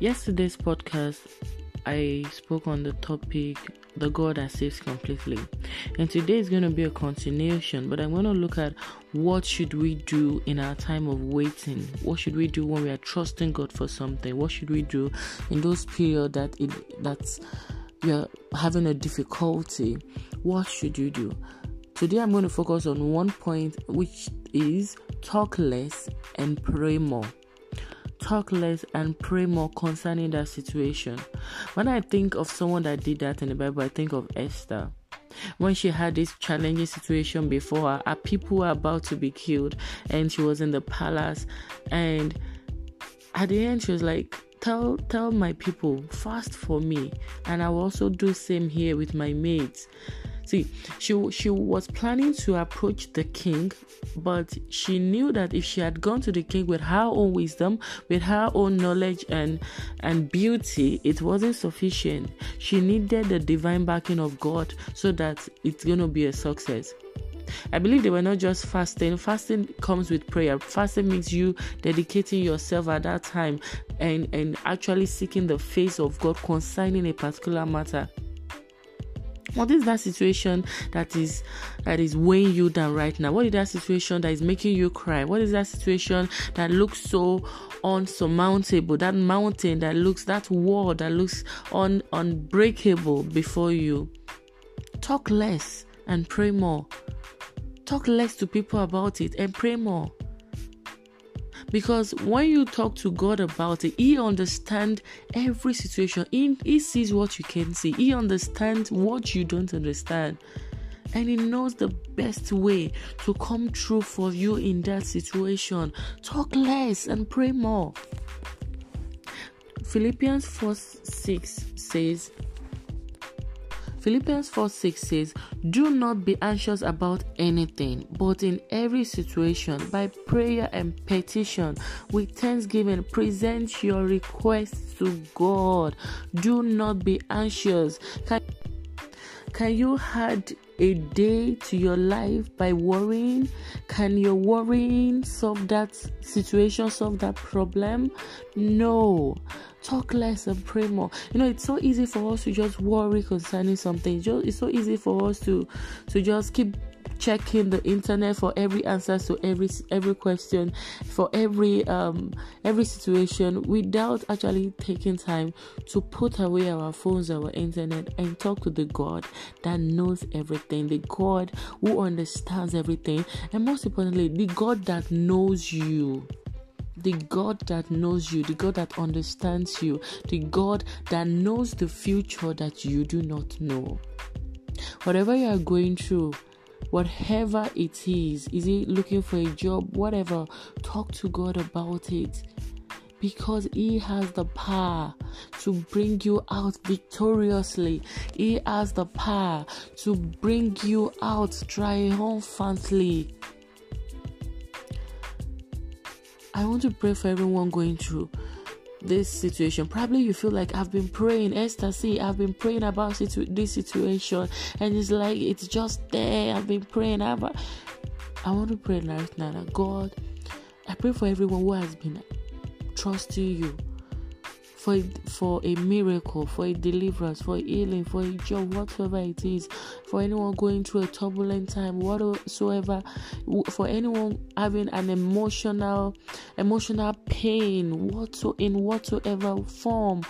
yesterday's podcast, I spoke on the topic the God that saves completely. And today is going to be a continuation, but I'm going to look at what should we do in our time of waiting? What should we do when we are trusting God for something? What should we do in those period that it that's you're having a difficulty? What should you do? Today I'm going to focus on one point which is talk less and pray more talk less and pray more concerning that situation. When I think of someone that did that in the Bible, I think of Esther. When she had this challenging situation before her, her people were about to be killed, and she was in the palace. And at the end, she was like, Tell tell my people, fast for me, and I will also do same here with my mates. See, she she was planning to approach the king, but she knew that if she had gone to the king with her own wisdom, with her own knowledge and and beauty, it wasn't sufficient. She needed the divine backing of God so that it's gonna be a success. I believe they were not just fasting. Fasting comes with prayer. Fasting means you dedicating yourself at that time and, and actually seeking the face of God concerning a particular matter. What is that situation that is that is weighing you down right now? What is that situation that is making you cry? What is that situation that looks so unsurmountable? That mountain that looks that wall that looks un, unbreakable before you. Talk less and pray more. Talk less to people about it and pray more. Because when you talk to God about it, He understands every situation. He, he sees what you can see. He understands what you don't understand. And He knows the best way to come true for you in that situation. Talk less and pray more. Philippians 4 6 says, Philippians 4 6 says, Do not be anxious about anything, but in every situation, by prayer and petition, with thanksgiving, present your requests to God. Do not be anxious. Can, can you add a day to your life by worrying? Can your worrying solve that situation, solve that problem? No talk less and pray more you know it's so easy for us to just worry concerning something it's so easy for us to to just keep checking the internet for every answer to every every question for every um every situation without actually taking time to put away our phones our internet and talk to the god that knows everything the god who understands everything and most importantly the god that knows you the God that knows you, the God that understands you, the God that knows the future that you do not know. Whatever you are going through, whatever it is, is it looking for a job, whatever, talk to God about it because He has the power to bring you out victoriously. He has the power to bring you out triumphantly. I want to pray for everyone going through this situation. Probably you feel like I've been praying, ecstasy, I've been praying about situ- this situation, and it's like it's just there. I've been praying. I've, I want to pray right now God, I pray for everyone who has been trusting you for a, for a miracle, for a deliverance, for healing, for a job, whatever it is, for anyone going through a turbulent time, whatsoever, for anyone having an emotional, emotional pain, whatso in whatsoever form,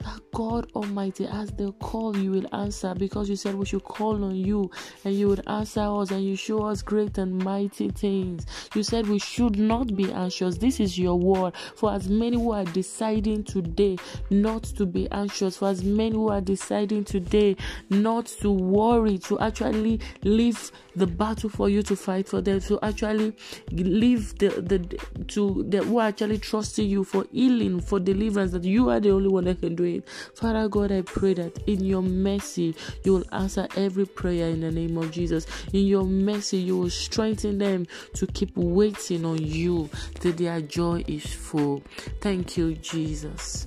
that God Almighty, as they call, you will answer because you said we should call on you and you would answer us and you show us great and mighty things. You said we should not be anxious. This is your word for as many who are deciding today not to be anxious, for as many who are deciding today not to worry, to actually leave the battle for you to fight for them, to actually leave the the to the who are actually trusting you for healing, for deliverance, that you are the only one that can do it. Father God, I pray that in your mercy you will answer every prayer in the name of Jesus. In your mercy, you will strengthen them to keep waiting on you till their joy is full. Thank you, Jesus.